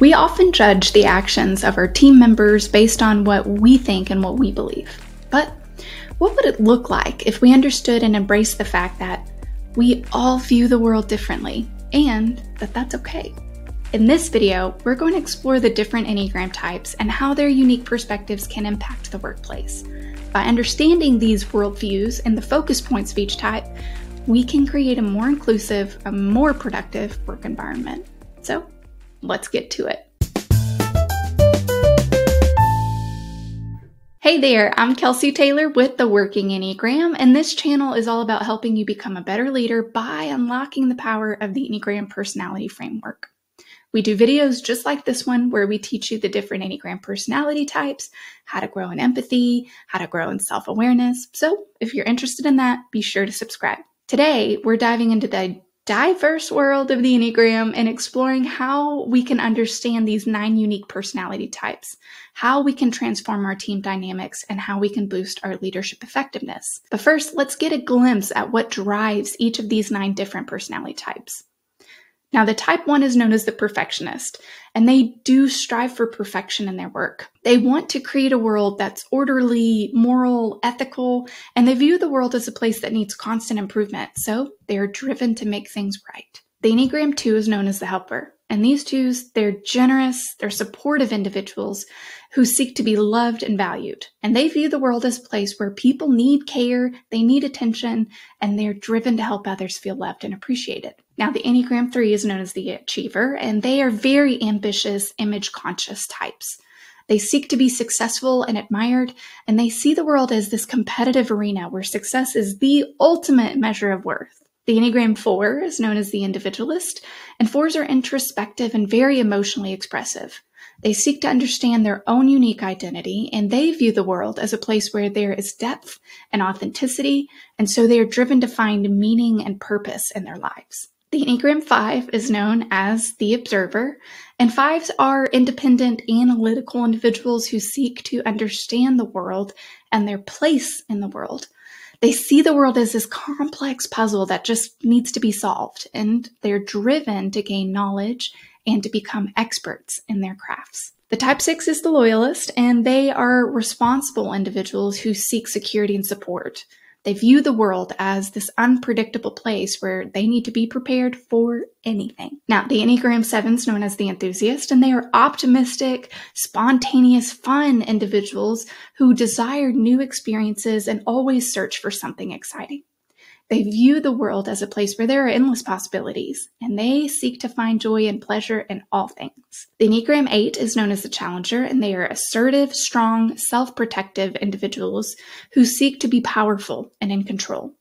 We often judge the actions of our team members based on what we think and what we believe. But what would it look like if we understood and embraced the fact that we all view the world differently and that that's okay? In this video, we're going to explore the different Enneagram types and how their unique perspectives can impact the workplace. By understanding these worldviews and the focus points of each type, we can create a more inclusive, a more productive work environment. So let's get to it. Hey there, I'm Kelsey Taylor with the Working Enneagram, and this channel is all about helping you become a better leader by unlocking the power of the Enneagram personality framework. We do videos just like this one where we teach you the different Enneagram personality types, how to grow in empathy, how to grow in self awareness. So, if you're interested in that, be sure to subscribe. Today, we're diving into the diverse world of the Enneagram and exploring how we can understand these nine unique personality types, how we can transform our team dynamics, and how we can boost our leadership effectiveness. But first, let's get a glimpse at what drives each of these nine different personality types. Now, the type one is known as the perfectionist, and they do strive for perfection in their work. They want to create a world that's orderly, moral, ethical, and they view the world as a place that needs constant improvement, so they are driven to make things right. The Enneagram 2 is known as the helper, and these twos, they're generous, they're supportive individuals who seek to be loved and valued. And they view the world as a place where people need care, they need attention, and they're driven to help others feel loved and appreciated. Now, the Enneagram 3 is known as the achiever, and they are very ambitious, image conscious types. They seek to be successful and admired, and they see the world as this competitive arena where success is the ultimate measure of worth. The Enneagram 4 is known as the individualist, and 4s are introspective and very emotionally expressive. They seek to understand their own unique identity and they view the world as a place where there is depth and authenticity, and so they are driven to find meaning and purpose in their lives. The Enneagram 5 is known as the observer, and fives are independent, analytical individuals who seek to understand the world and their place in the world. They see the world as this complex puzzle that just needs to be solved, and they're driven to gain knowledge and to become experts in their crafts. The type 6 is the loyalist, and they are responsible individuals who seek security and support. They view the world as this unpredictable place where they need to be prepared for anything. Now, the Enneagram 7 is known as the enthusiast, and they are optimistic, spontaneous, fun individuals who desire new experiences and always search for something exciting. They view the world as a place where there are endless possibilities, and they seek to find joy and pleasure in all things. The Enneagram 8 is known as the challenger, and they are assertive, strong, self protective individuals who seek to be powerful and in control.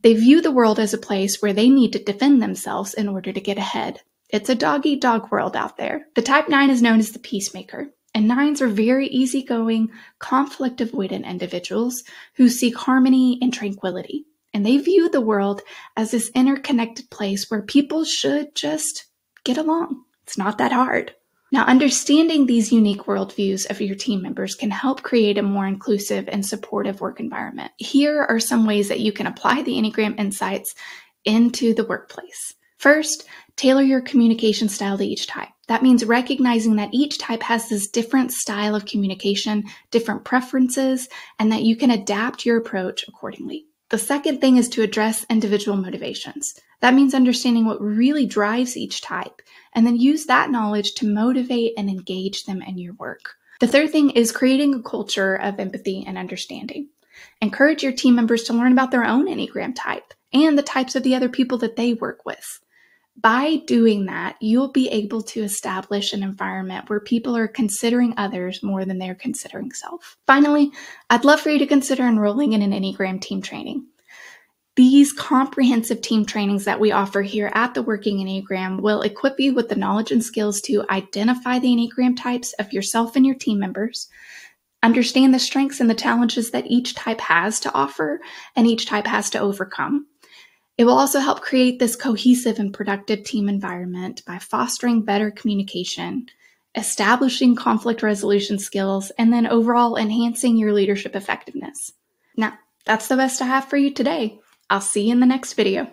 They view the world as a place where they need to defend themselves in order to get ahead. It's a dog eat dog world out there. The type 9 is known as the peacemaker. And nines are very easygoing, conflict avoidant individuals who seek harmony and tranquility and they view the world as this interconnected place where people should just get along. It's not that hard. Now, understanding these unique worldviews of your team members can help create a more inclusive and supportive work environment. Here are some ways that you can apply the Enneagram insights into the workplace. First, tailor your communication style to each type. That means recognizing that each type has this different style of communication, different preferences, and that you can adapt your approach accordingly. The second thing is to address individual motivations. That means understanding what really drives each type and then use that knowledge to motivate and engage them in your work. The third thing is creating a culture of empathy and understanding. Encourage your team members to learn about their own Enneagram type and the types of the other people that they work with. By doing that, you'll be able to establish an environment where people are considering others more than they're considering self. Finally, I'd love for you to consider enrolling in an Enneagram team training. These comprehensive team trainings that we offer here at the Working Enneagram will equip you with the knowledge and skills to identify the Enneagram types of yourself and your team members, understand the strengths and the challenges that each type has to offer and each type has to overcome it will also help create this cohesive and productive team environment by fostering better communication, establishing conflict resolution skills, and then overall enhancing your leadership effectiveness. Now, that's the best I have for you today. I'll see you in the next video.